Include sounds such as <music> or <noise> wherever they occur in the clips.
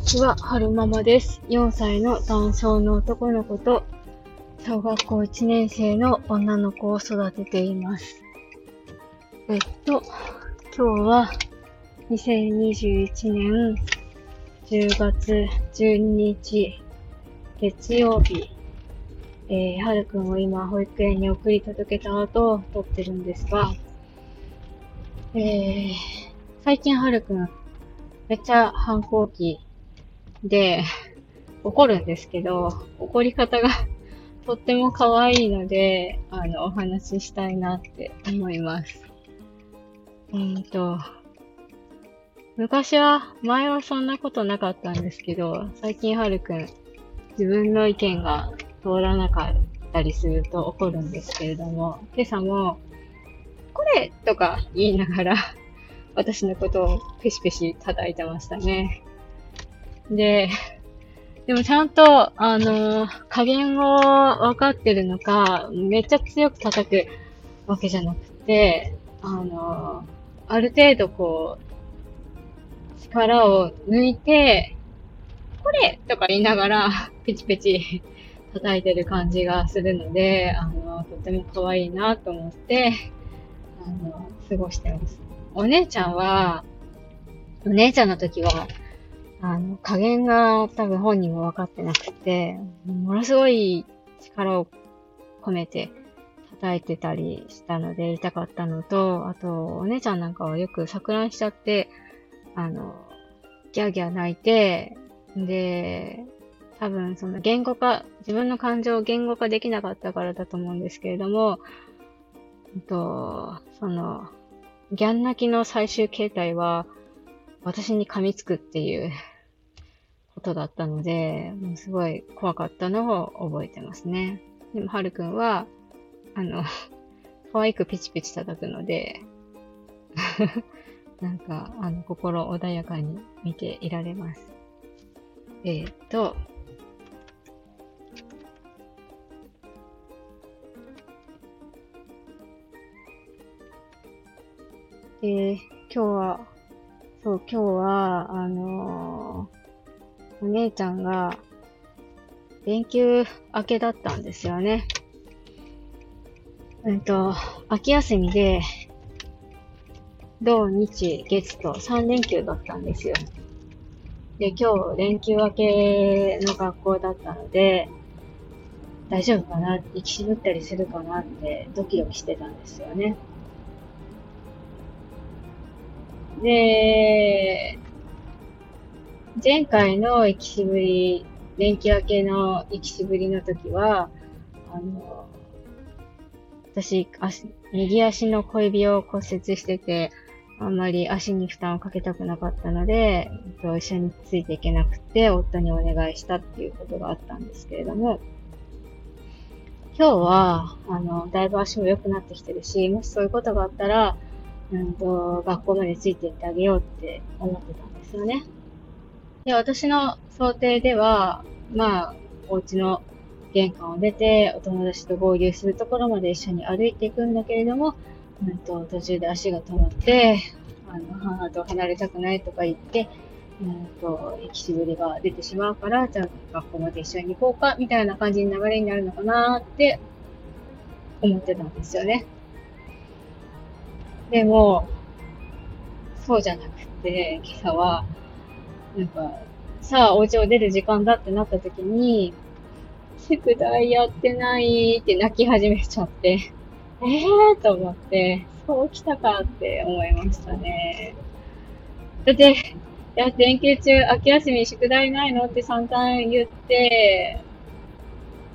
にちは、はるままです。4歳の男性の男の子と、小学校1年生の女の子を育てています。えっと、今日は2021年10月12日月曜日、えー、はるくんを今保育園に送り届けた後撮ってるんですが、えー、最近はるくんめっちゃ反抗期で怒るんですけど、怒り方が <laughs> とっても可愛いので、あの、お話ししたいなって思います。うんと、昔は、前はそんなことなかったんですけど、最近はるくん、自分の意見が通らなかったりすると怒るんですけれども、今朝も、これとか言いながら、私のことをペシペシ叩いてましたね。で、でもちゃんと、あの、加減を分かってるのか、めっちゃ強く叩くわけじゃなくて、あの、ある程度こう、力を抜いて、これとか言いながら、ペチペチ叩いてる感じがするので、あの、とても可愛いなと思って、あの、過ごしてます。お姉ちゃんは、お姉ちゃんの時は、あの、加減が多分本人も分かってなくて、ものすごい力を込めて叩いてたりしたので痛かったのと、あと、お姉ちゃんなんかはよく錯乱しちゃって、あの、ギャーギャー泣いて、で、多分その言語化、自分の感情を言語化できなかったからだと思うんですけれども、と、その、ギャン泣きの最終形態は、私に噛みつくっていうことだったので、もうすごい怖かったのを覚えてますね。でも、はるくんは、あの、<laughs> 可愛くピチピチ叩くので、<laughs> なんか、あの、心穏やかに見ていられます。えー、っと、えー、今日は、そう、今日は、あのー、お姉ちゃんが、連休明けだったんですよね。うんと、秋休みで、土日月と3連休だったんですよ。で、今日連休明けの学校だったので、大丈夫かな？行き渋ったりするかなってドキドキしてたんですよね。で、前回の行きしぶり、連休明けの行きしぶりの時は、あの、私、足、右足の小指を骨折してて、あんまり足に負担をかけたくなかったので、一緒についていけなくて、夫にお願いしたっていうことがあったんですけれども、今日は、あの、だいぶ足も良くなってきてるし、もしそういうことがあったら、うんと、学校までついていってあげようって思ってたんですよね。で、私の想定では、まあ、お家の玄関を出て、お友達と合流するところまで一緒に歩いていくんだけれども、うんと、途中で足が止まって、あの、母と離れたくないとか言って、うんと、行きしぶりが出てしまうから、じゃあ学校まで一緒に行こうか、みたいな感じに流れになるのかなって思ってたんですよね。でも、そうじゃなくて、今朝は、なんか、さあ、お家を出る時間だってなった時に、宿題やってないって泣き始めちゃって、<laughs> えーと思って、そう来たかって思いましたね。だって、いや、連休中、秋休み宿題ないのって散々言って、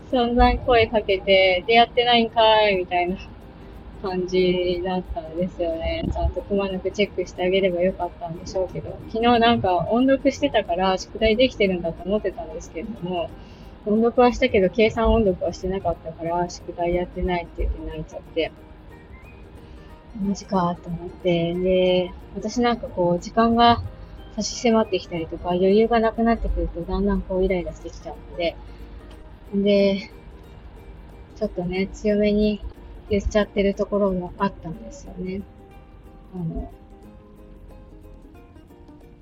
散々声かけて、で、やってないんかいみたいな感じだったんですよね。ちゃんとくまなくチェックしてあげればよかったんでしょうけど、昨日なんか音読してたから宿題できてるんだと思ってたんですけれども、音読はしたけど計算音読はしてなかったから宿題やってないって言って泣いちゃって、マジかと思って、で、私なんかこう時間が差し迫ってきたりとか余裕がなくなってくるとだんだんこうイライラしてきちゃうので、で、ちょっとね、強めに言っちゃってるところもあったんですよね。あの、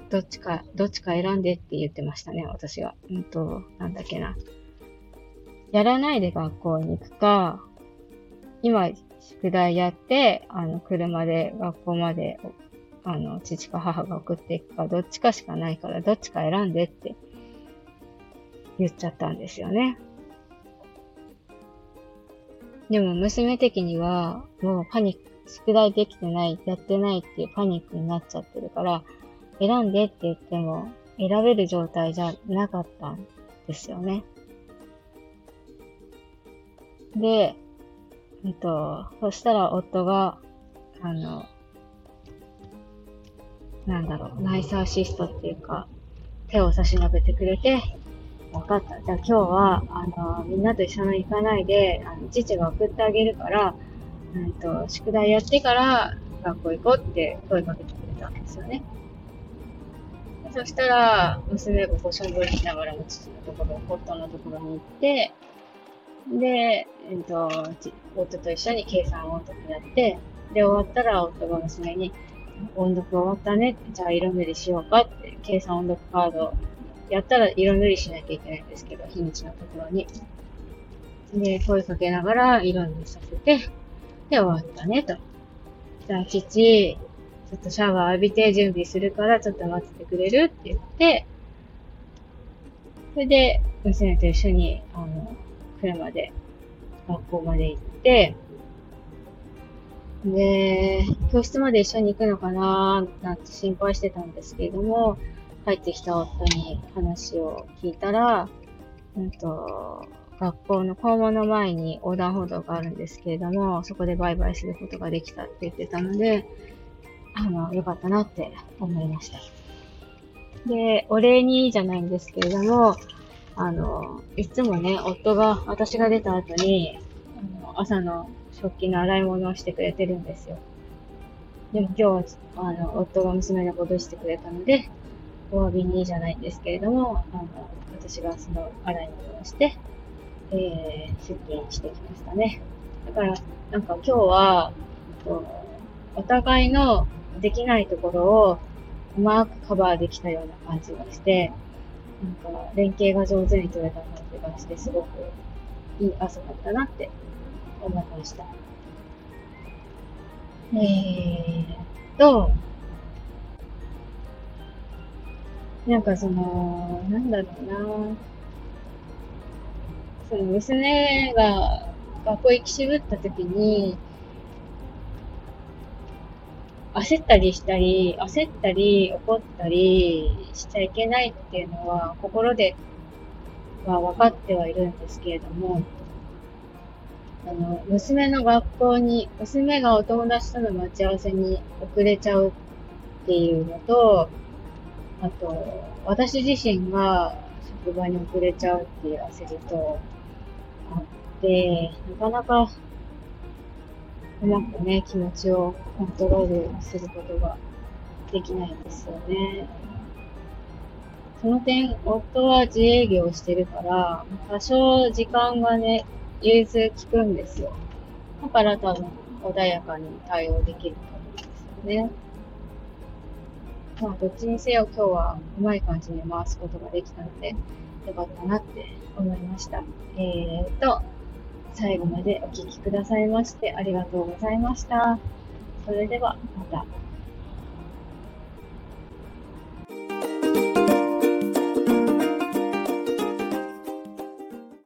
どっちか、どっちか選んでって言ってましたね、私は。うんと、なんだっけな。やらないで学校に行くか、今、宿題やって、あの、車で学校まで、あの、父か母が送っていくか、どっちかしかないから、どっちか選んでって言っちゃったんですよね。でも娘的には、もうパニック、宿題できてない、やってないっていうパニックになっちゃってるから、選んでって言っても選べる状態じゃなかったんですよね。で、えっと、そしたら夫が、あの、なんだろう、ナイスアシストっていうか、手を差し伸べてくれて、分かった。じゃあ今日は、あの、みんなと一緒に行かないで、あの、父が送ってあげるから、うんと、宿題やってから学校行こうって声かけてくれたんですよね。そしたら、娘がこうしょんぼりしながら父のところ、夫のところに行って、で、えっと、夫と一緒に計算音読やって、で、終わったら夫が娘に、音読終わったねじゃあ色塗りしようかって、計算音読カードやったら色塗りしなきゃいけないんですけど、日にちのところに。で、声かけながら色塗りさせて、で、終わったね、と。じゃあ、父、ちょっとシャワー浴びて準備するから、ちょっと待っててくれるって言って、それで、娘と一緒に、あの、車で学校まで行って、で、教室まで一緒に行くのかななんて心配してたんですけれども、帰ってきた夫に話を聞いたら、うんと、学校の校門の前に横断歩道があるんですけれども、そこでバイバイすることができたって言ってたので、あの、よかったなって思いました。で、お礼にじゃないんですけれども、あの、いつもね、夫が、私が出た後に、あの朝の食器の洗い物をしてくれてるんですよ。でも今日、あの、夫が娘のことしてくれたので、お詫びにじゃないんですけれども、あの、私がその洗い物をして、えー、出勤してきましたね。だから、なんか今日は、お互いのできないところをうまくカバーできたような感じがして、なんか連携が上手に取れた感じがして、すごくいい朝だったなって思いました。えーと、なんかその、なんだろうな。その娘が学校行き渋った時に、焦ったりしたり、焦ったり、怒ったりしちゃいけないっていうのは、心では分かってはいるんですけれども、あの、娘の学校に、娘がお友達との待ち合わせに遅れちゃうっていうのと、あと、私自身が職場に遅れちゃうっていう焦りと、あって、なかなかうまくね、気持ちをコントロールすることができないんですよね。その点、夫は自営業してるから、多少時間がね、融通きくんですよ。だから多分、穏やかに対応できると思うんですよね。まあ、どっちにせよ今日はうまい感じに回すことができたので、よかったなって思いました。えーと、最後までお聴きくださいましてありがとうございました。それではまた。